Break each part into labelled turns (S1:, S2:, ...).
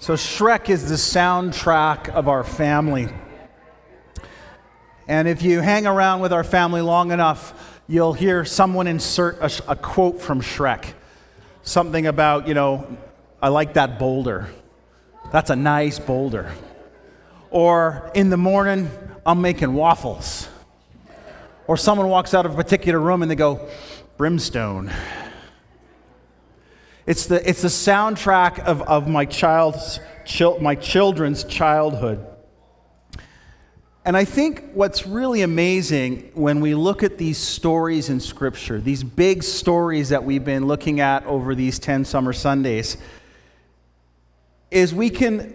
S1: So, Shrek is the soundtrack of our family. And if you hang around with our family long enough, you'll hear someone insert a, a, quote from Shrek. Something about, you know, I like that boulder. That's a nice boulder. Or in the morning, I'm making waffles. Or someone walks out of a particular room and they go, brimstone. It's the, it's the soundtrack of, of my, child's, chil, my children's childhood. And I think what's really amazing when we look at these stories in Scripture, these big stories that we've been looking at over these 10 summer Sundays, is we can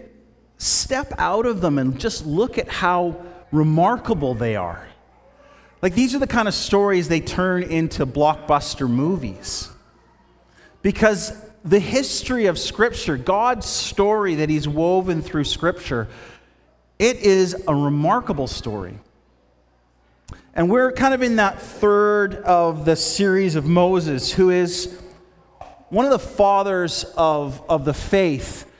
S1: step out of them and just look at how remarkable they are. Like, these are the kind of stories they turn into blockbuster movies. Because the history of Scripture, God's story that He's woven through Scripture, it is a remarkable story. And we're kind of in that third of the series of Moses, who is one of the fathers of, of the faith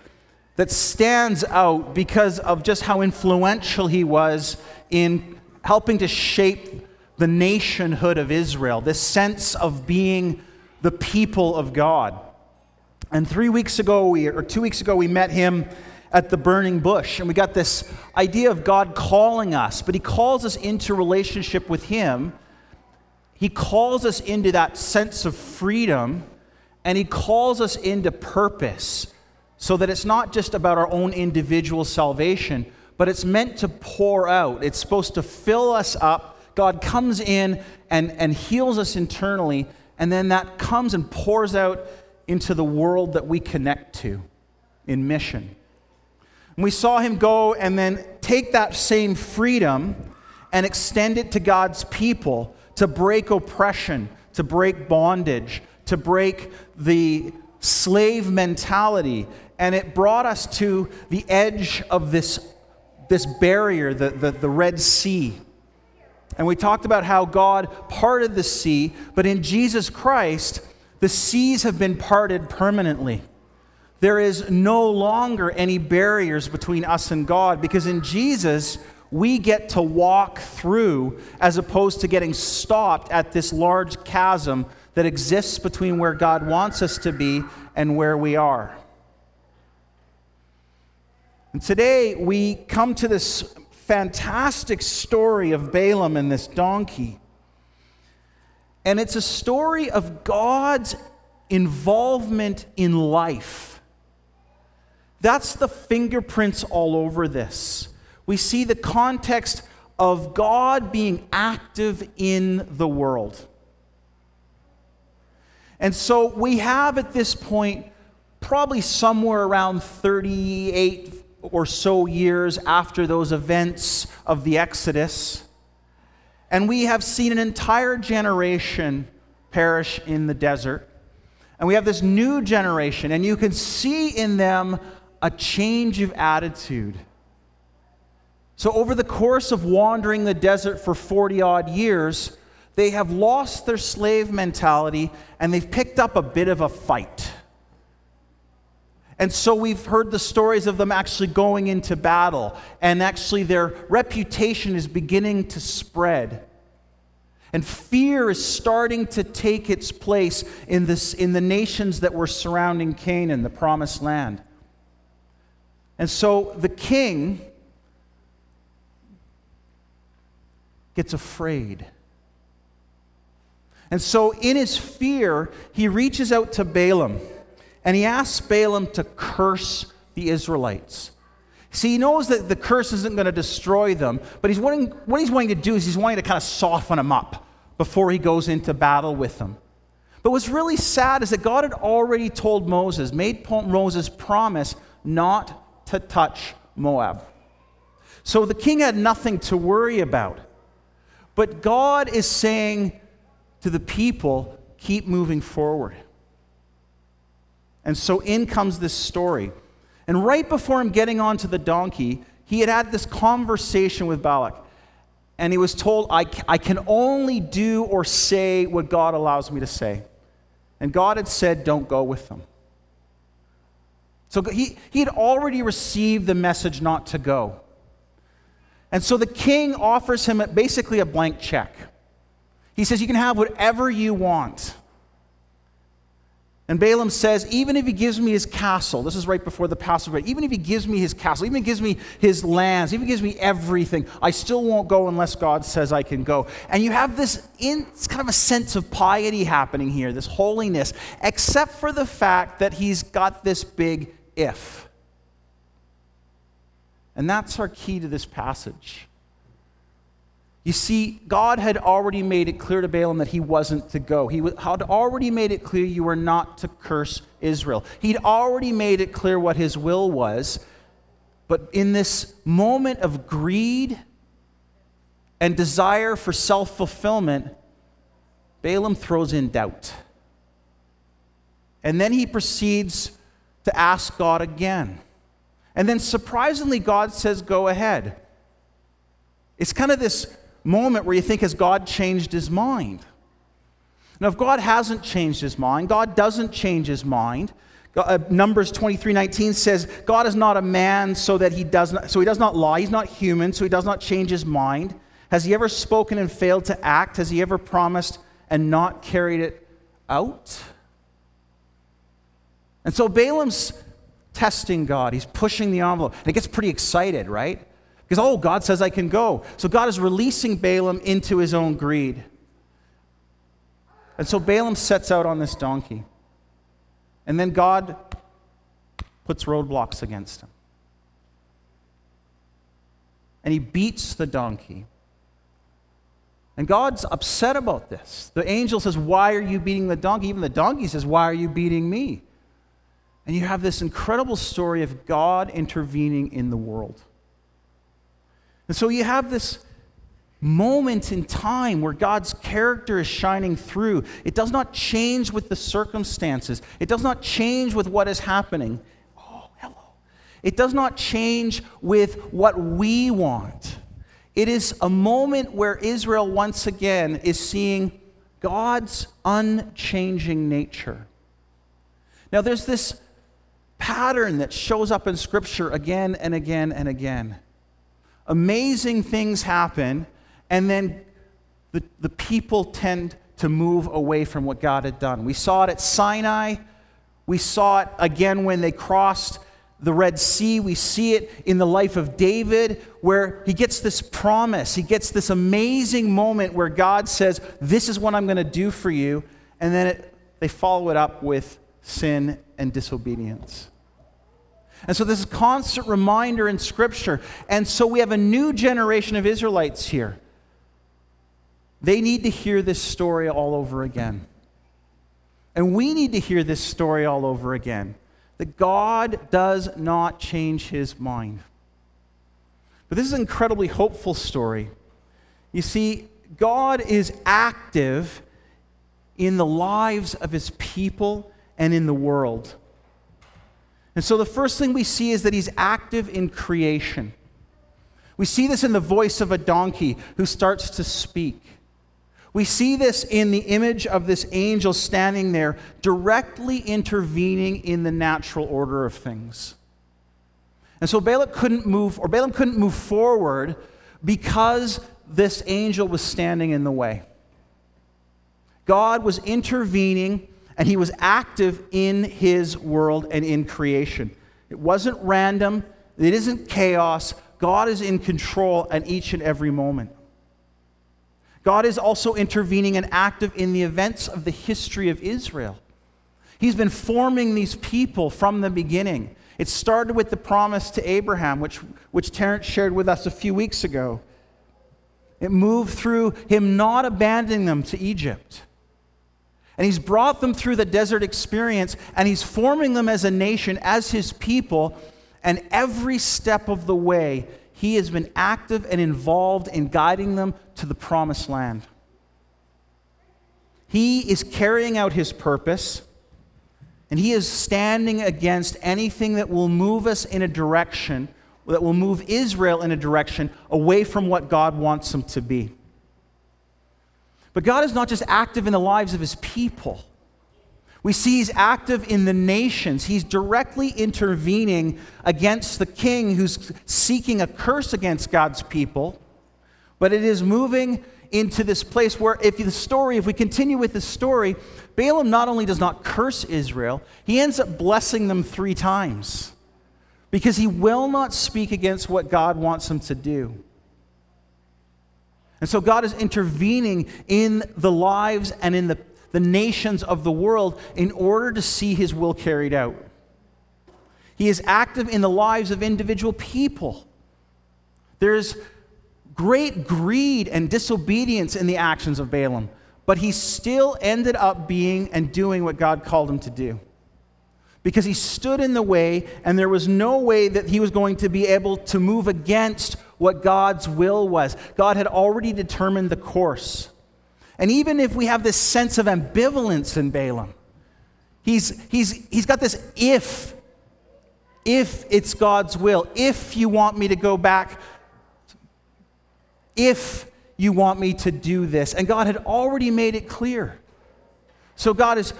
S1: that stands out because of just how influential he was in helping to shape the nationhood of Israel, this sense of being the people of God. And three weeks ago, we, or two weeks ago, we met him at the burning bush. And we got this idea of God calling us, but he calls us into relationship with him. He calls us into that sense of freedom, and he calls us into purpose so that it's not just about our own individual salvation, but it's meant to pour out. It's supposed to fill us up. God comes in and, and heals us internally, and then that comes and pours out into the world that we connect to in mission. And we saw him go and then take that same freedom and extend it to God's people to break oppression, to break bondage, to break the slave mentality. And it brought us to the edge of this, this barrier, the, the, the Red Sea. And we talked about how God parted the sea, but in Jesus Christ, the seas have been parted permanently. There is no longer any barriers between us and God because in Jesus, we get to walk through as opposed to getting stopped at this large chasm that exists between where God wants us to be and where we are. And today we come to this fantastic story of Balaam and this donkey. And it's a story of God's involvement in life. That's the fingerprints all over this. We see the context of God being active in the world. And so we have at this point, probably somewhere around 38 or so years after those events of the Exodus, and we have seen an entire generation perish in the desert. And we have this new generation, and you can see in them a change of attitude. So, over the course of wandering the desert for 40 odd years, they have lost their slave mentality and they've picked up a bit of a fight. And so we've heard the stories of them actually going into battle, and actually their reputation is beginning to spread. And fear is starting to take its place in, this, in the nations that were surrounding Canaan, the promised land. And so the king gets afraid. And so, in his fear, he reaches out to Balaam and he asks Balaam to curse the Israelites. See, he knows that the curse isn't going to destroy them, but he's wanting, what he's wanting to do is he's wanting to kind of soften them up before he goes into battle with them. But what's really sad is that God had already told Moses, made Moses promise not to touch Moab. So the king had nothing to worry about. But God is saying to the people, keep moving forward. And so in comes this story. And right before him getting onto the donkey, he had had this conversation with Balak. And he was told, I, I can only do or say what God allows me to say. And God had said, Don't go with them. So he, he had already received the message not to go. And so the king offers him basically a blank check. He says, You can have whatever you want. And Balaam says, even if he gives me his castle, this is right before the Passover, even if he gives me his castle, even if he gives me his lands, even if he gives me everything, I still won't go unless God says I can go. And you have this in, it's kind of a sense of piety happening here, this holiness, except for the fact that he's got this big if. And that's our key to this passage. You see, God had already made it clear to Balaam that he wasn't to go. He had already made it clear you were not to curse Israel. He'd already made it clear what his will was. But in this moment of greed and desire for self fulfillment, Balaam throws in doubt. And then he proceeds to ask God again. And then surprisingly, God says, Go ahead. It's kind of this moment where you think, has God changed his mind? Now, if God hasn't changed his mind, God doesn't change his mind. Uh, Numbers 23 19 says, God is not a man so that he does not, so he does not lie. He's not human, so he does not change his mind. Has he ever spoken and failed to act? Has he ever promised and not carried it out? And so Balaam's testing God. He's pushing the envelope. And it gets pretty excited, right? Because, oh, God says I can go. So God is releasing Balaam into his own greed. And so Balaam sets out on this donkey. And then God puts roadblocks against him. And he beats the donkey. And God's upset about this. The angel says, Why are you beating the donkey? Even the donkey says, Why are you beating me? And you have this incredible story of God intervening in the world. And so you have this moment in time where God's character is shining through. It does not change with the circumstances, it does not change with what is happening. Oh, hello. It does not change with what we want. It is a moment where Israel once again is seeing God's unchanging nature. Now, there's this pattern that shows up in Scripture again and again and again amazing things happen, and then the, the people tend to move away from what God had done. We saw it at Sinai. We saw it again when they crossed the Red Sea. We see it in the life of David, where he gets this promise. He gets this amazing moment where God says, This is what I'm going to do for you. And then it, they follow it up with sin and disobedience. And so, this is a constant reminder in Scripture. And so, we have a new generation of Israelites here. They need to hear this story all over again. And we need to hear this story all over again that God does not change his mind. But this is an incredibly hopeful story. You see, God is active in the lives of his people and in the world. And so the first thing we see is that he's active in creation. We see this in the voice of a donkey who starts to speak. We see this in the image of this angel standing there, directly intervening in the natural order of things. And so Balaam couldn't move, or Balaam couldn't move forward because this angel was standing in the way. God was intervening and he was active in his world and in creation. It wasn't random, it isn't chaos. God is in control at each and every moment. God is also intervening and active in the events of the history of Israel. He's been forming these people from the beginning. It started with the promise to Abraham, which, which Terrence shared with us a few weeks ago. It moved through him not abandoning them to Egypt. And he's brought them through the desert experience, and he's forming them as a nation, as his people. And every step of the way, he has been active and involved in guiding them to the promised land. He is carrying out his purpose, and he is standing against anything that will move us in a direction, that will move Israel in a direction away from what God wants them to be. But God is not just active in the lives of his people. We see he's active in the nations. He's directly intervening against the king who's seeking a curse against God's people. But it is moving into this place where, if the story, if we continue with the story, Balaam not only does not curse Israel, he ends up blessing them three times because he will not speak against what God wants him to do. And so God is intervening in the lives and in the the nations of the world in order to see his will carried out. He is active in the lives of individual people. There's great greed and disobedience in the actions of Balaam, but he still ended up being and doing what God called him to do. Because he stood in the way, and there was no way that he was going to be able to move against what God's will was. God had already determined the course. And even if we have this sense of ambivalence in Balaam, he's, he's, he's got this if, if it's God's will, if you want me to go back, if you want me to do this. And God had already made it clear. So God is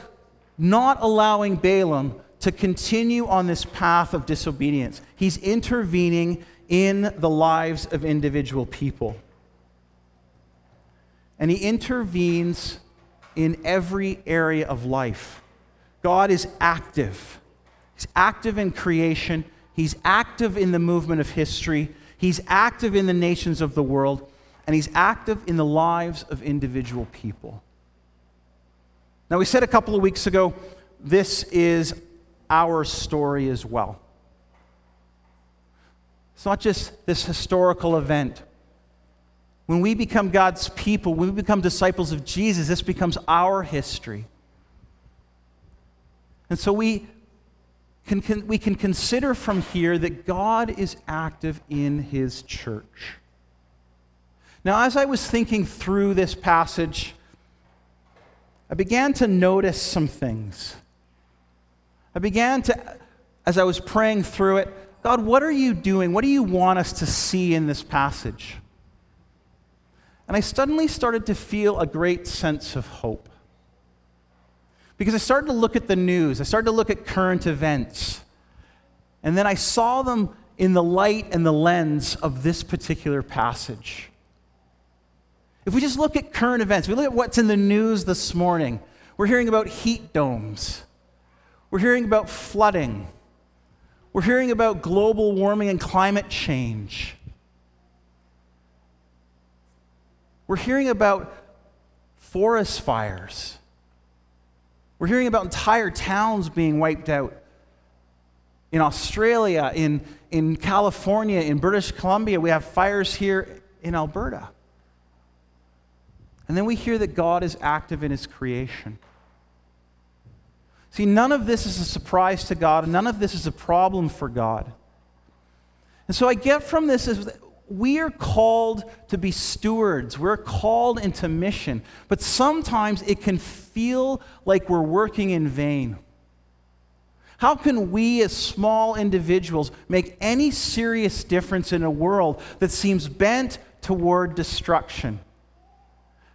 S1: not allowing Balaam to continue on this path of disobedience. He's intervening in the lives of individual people and He intervenes in every area of life. God is active. He's active in creation, He's active in the movement of history, He's active in the nations of the world, and He's active in the lives of individual people. Now, we said a couple of weeks ago, this is our story as well. It's not just this historical event. When we become God's people, when we become disciples of Jesus, this becomes our history. And so we can, can, we can consider from here that God is active in his church. Now, as I was thinking through this passage, I began to notice some things. I began to, as I was praying through it, God, what are you doing? What do you want us to see in this passage? And I suddenly started to feel a great sense of hope. Because I started to look at the news, I started to look at current events, and then I saw them in the light and the lens of this particular passage. If we just look at current events, we look at what's in the news this morning, we're hearing about heat domes, we're hearing about flooding, we're hearing about global warming and climate change. We're hearing about forest fires. We're hearing about entire towns being wiped out. In Australia, in, in California, in British Columbia, we have fires here in Alberta. And then we hear that God is active in his creation. See, none of this is a surprise to God, and none of this is a problem for God. And so I get from this is we are called to be stewards. We're called into mission. But sometimes it can feel like we're working in vain. How can we, as small individuals, make any serious difference in a world that seems bent toward destruction?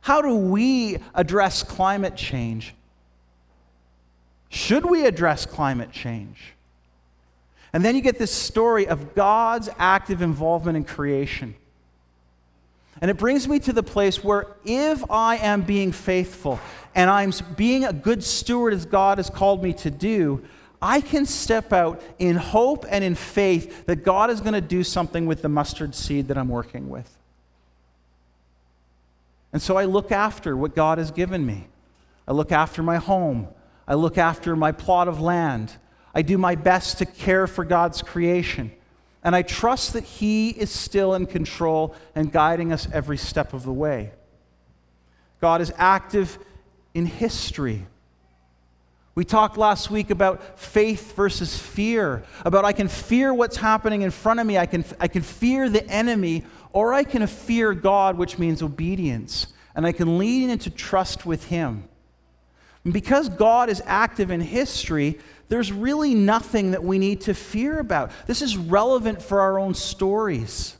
S1: How do we address climate change? Should we address climate change? And then you get this story of God's active involvement in creation. And it brings me to the place where if I am being faithful and I'm being a good steward as God has called me to do, I can step out in hope and in faith that God is going to do something with the mustard seed that I'm working with. And so I look after what God has given me. I look after my home. I look after my plot of land. I do my best to care for God's creation. And I trust that He is still in control and guiding us every step of the way. God is active in history. We talked last week about faith versus fear, about I can fear what's happening in front of me, I can, I can fear the enemy, or I can fear God, which means obedience, and I can lean into trust with Him. And because God is active in history, there's really nothing that we need to fear about. This is relevant for our own stories.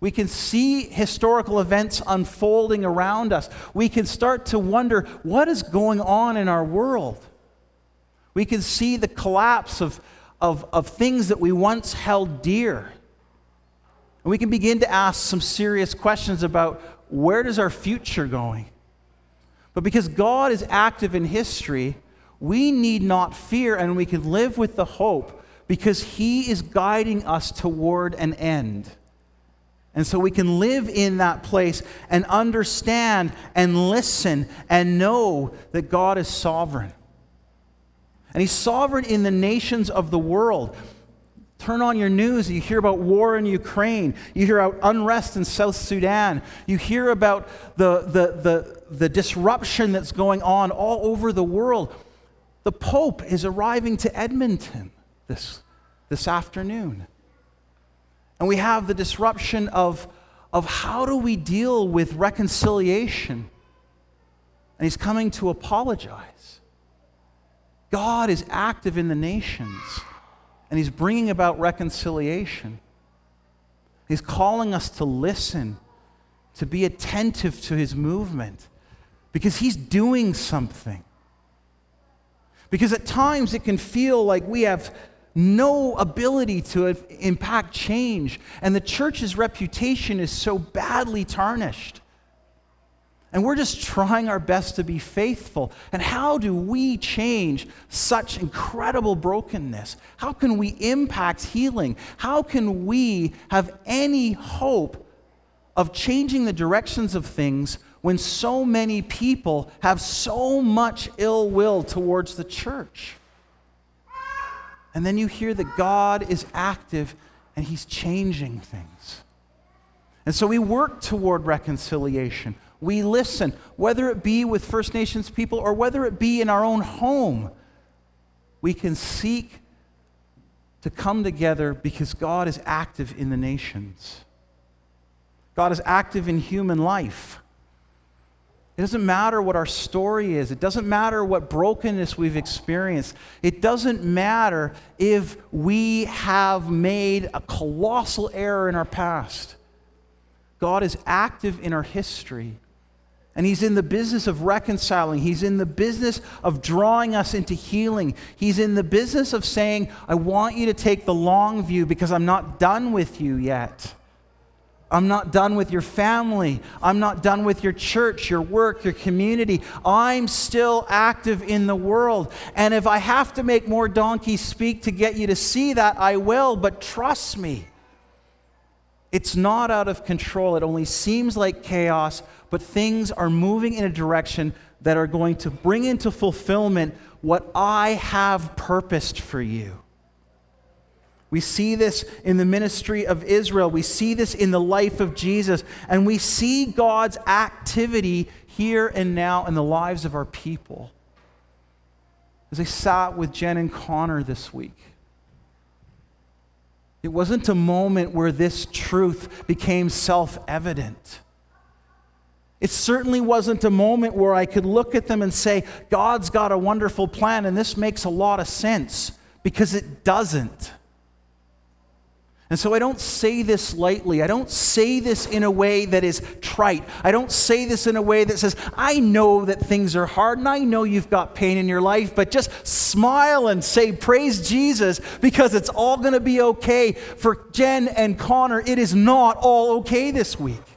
S1: We can see historical events unfolding around us. We can start to wonder what is going on in our world. We can see the collapse of, of, of things that we once held dear. And we can begin to ask some serious questions about where does our future going? But because God is active in history, we need not fear and we can live with the hope because He is guiding us toward an end. And so we can live in that place and understand and listen and know that God is sovereign. And He's sovereign in the nations of the world. Turn on your news, you hear about war in Ukraine. You hear about unrest in South Sudan. You hear about the, the, the, the disruption that's going on all over the world. The Pope is arriving to Edmonton this, this afternoon. And we have the disruption of, of how do we deal with reconciliation? And he's coming to apologize. God is active in the nations, and he's bringing about reconciliation. He's calling us to listen, to be attentive to his movement, because he's doing something. Because at times it can feel like we have no ability to impact change, and the church's reputation is so badly tarnished. And we're just trying our best to be faithful. And how do we change such incredible brokenness? How can we impact healing? How can we have any hope of changing the directions of things when so many people have so much ill will towards the church? And then you hear that God is active and He's changing things. And so we work toward reconciliation. We listen, whether it be with First Nations people or whether it be in our own home. We can seek to come together because God is active in the nations. God is active in human life. It doesn't matter what our story is. It doesn't matter what brokenness we've experienced. It doesn't matter if we have made a colossal error in our past. God is active in our history. And He's in the business of reconciling. He's in the business of drawing us into healing. He's in the business of saying, I want you to take the long view because I'm not done with you yet. I'm not done with your family. I'm not done with your church, your work, your community. I'm still active in the world. And if I have to make more donkeys speak to get you to see that, I will. But trust me, it's not out of control. It only seems like chaos, but things are moving in a direction that are going to bring into fulfillment what I have purposed for you. We see this in the ministry of Israel. We see this in the life of Jesus. And we see God's activity here and now in the lives of our people. As I sat with Jen and Connor this week, it wasn't a moment where this truth became self evident. It certainly wasn't a moment where I could look at them and say, God's got a wonderful plan, and this makes a lot of sense, because it doesn't. And so I don't say this lightly. I don't say this in a way that is trite. I don't say this in a way that says, I know that things are hard and I know you've got pain in your life, but just smile and say, Praise Jesus, because it's all going to be okay. For Jen and Connor, it is not all okay this week.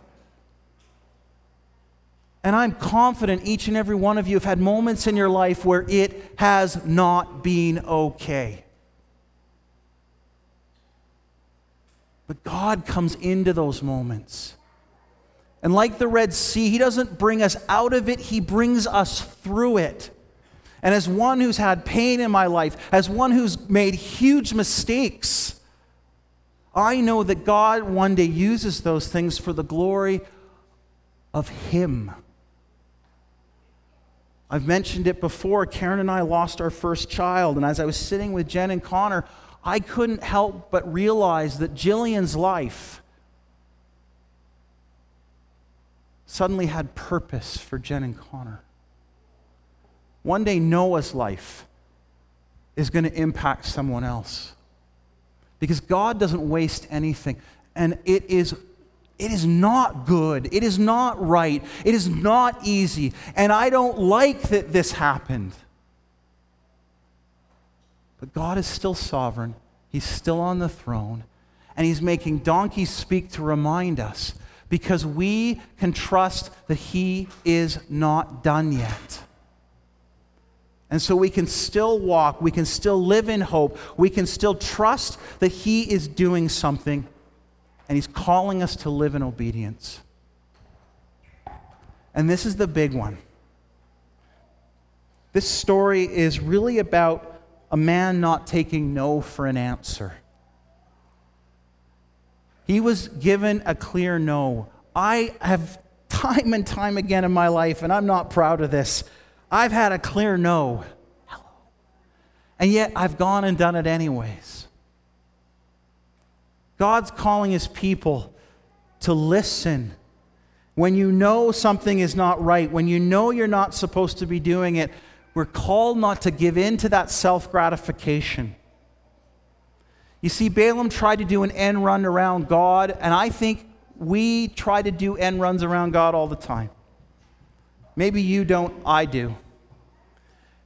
S1: And I'm confident each and every one of you have had moments in your life where it has not been okay. But God comes into those moments. And like the Red Sea, He doesn't bring us out of it, He brings us through it. And as one who's had pain in my life, as one who's made huge mistakes, I know that God one day uses those things for the glory of Him. I've mentioned it before. Karen and I lost our first child. And as I was sitting with Jen and Connor, I couldn't help but realize that Jillian's life suddenly had purpose for Jen and Connor. One day, Noah's life is going to impact someone else. Because God doesn't waste anything. And it is It is not good. It is not right. It is not easy. And I don't like that this happened. But God is still sovereign, He's still on the throne, and He's making donkeys speak to remind us because we can trust that He is not done yet. And so we can still walk, we can still live in hope, we can still trust that He is doing something and He's calling us to live in obedience. And this is the big one. This story is really about a man not taking no for an answer. He was given a clear no. I have time and time again in my life, and I'm not proud of this I've had a clear no. And yet I've gone and done it anyways. God's calling his people to listen. When you know something is not right, when you know you're not supposed to be doing it, we're called not to give in to that self gratification. You see, Balaam tried to do an end run around God, and I think we try to do end runs around God all the time. Maybe you don't, I do.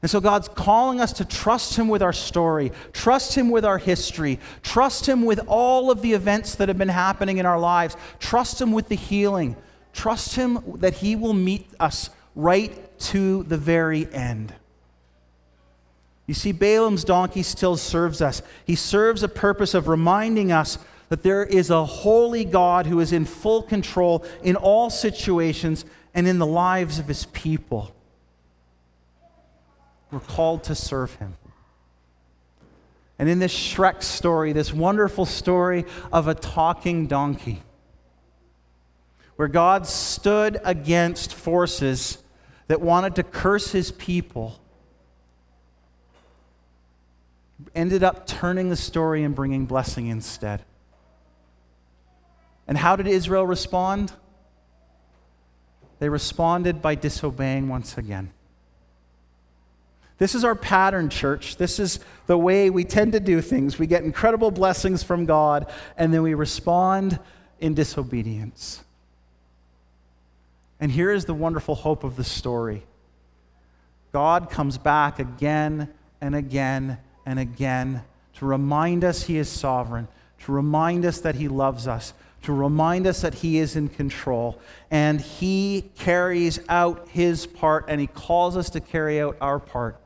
S1: And so God's calling us to trust Him with our story, trust Him with our history, trust Him with all of the events that have been happening in our lives, trust Him with the healing, trust Him that He will meet us right to the very end. You see, Balaam's donkey still serves us. He serves a purpose of reminding us that there is a holy God who is in full control in all situations and in the lives of His people. We're called to serve him. And in this Shrek story, this wonderful story of a talking donkey, where God stood against forces that wanted to curse his people, ended up turning the story and bringing blessing instead. And how did Israel respond? They responded by disobeying once again. This is our pattern, church. This is the way we tend to do things. We get incredible blessings from God, and then we respond in disobedience. And here is the wonderful hope of the story God comes back again and again and again to remind us He is sovereign, to remind us that He loves us, to remind us that He is in control. And He carries out His part, and He calls us to carry out our part.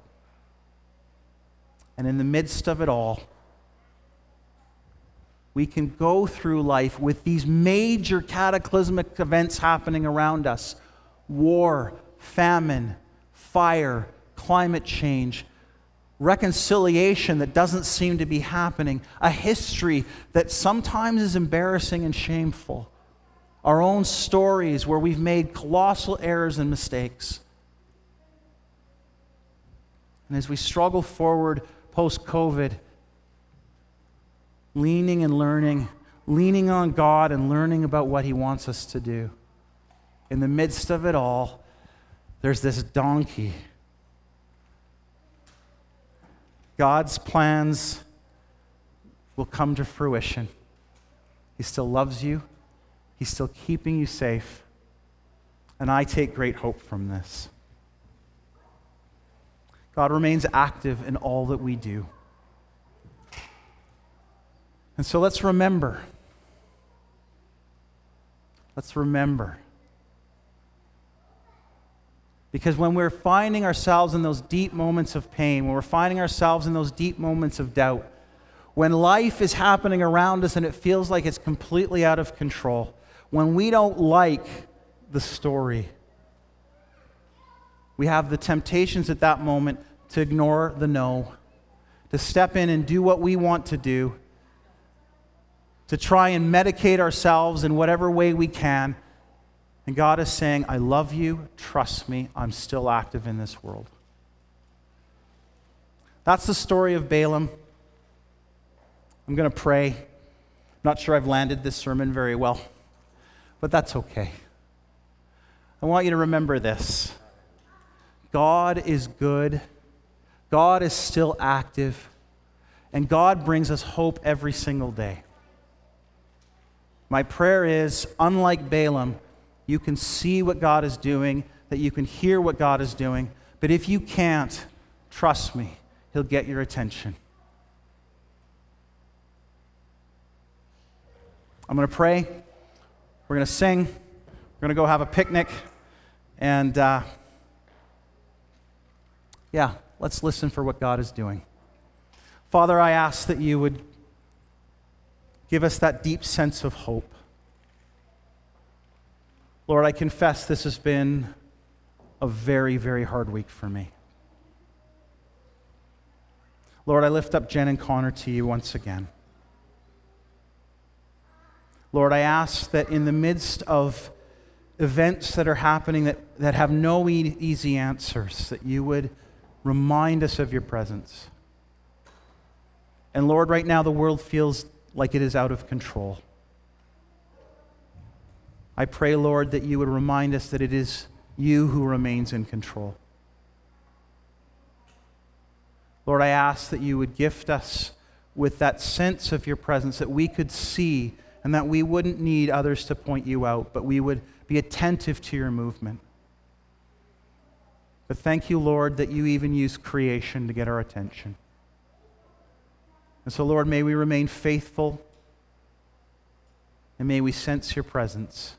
S1: And in the midst of it all, we can go through life with these major cataclysmic events happening around us war, famine, fire, climate change, reconciliation that doesn't seem to be happening, a history that sometimes is embarrassing and shameful, our own stories where we've made colossal errors and mistakes. And as we struggle forward, post COVID, leaning and learning, leaning on God and learning about what He wants us to do. In the midst of it all, there's this donkey. God's plans will come to fruition. He still loves you, He's still keeping you safe. And I take great hope from this. God remains active in all that we do. And so let's remember. Let's remember. Because when we're finding ourselves in those deep moments of pain, when we're finding ourselves in those deep moments of doubt, when life is happening around us and it feels like it's completely out of control, when we don't like the story, we have the temptations at that moment to ignore the no, to step in and do what we want to do, to try and medicate ourselves in whatever way we can. And God is saying, I love you, trust me, I'm still active in this world. That's the story of Balaam. I'm going to pray. I'm not sure I've landed this sermon very well, but that's okay. I want you to remember this. God is good, God is still active, and God brings us hope every single day. My prayer is, unlike Balaam, you can see what God is doing, that you can hear what God is doing. But if you can't, trust me, He'll get your attention. I'm going to pray. We're going to sing. We're going to go have a picnic. And uh, yeah, let's listen for what God is doing. Father, I ask that you would give us that deep sense of hope. Lord, I confess this has been a very, very hard week for me. Lord, I lift up Jen and Connor to you once again. Lord, I ask that in the midst of events that are happening that, that have no e- easy answers, that you would remind us of your presence. And Lord, right now the world feels like it is out of control. I pray, Lord, that you would remind us that it is you who remains in control. Lord, I ask that you would gift us with that sense of your presence, that we could see and that we wouldn't need others to point you out, but we would be attentive to your movement. But thank you, Lord, that you even use creation to get our attention. And so, Lord, may we remain faithful and may we sense your presence.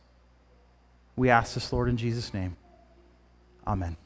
S1: We ask this, Lord, in Jesus' name. Amen.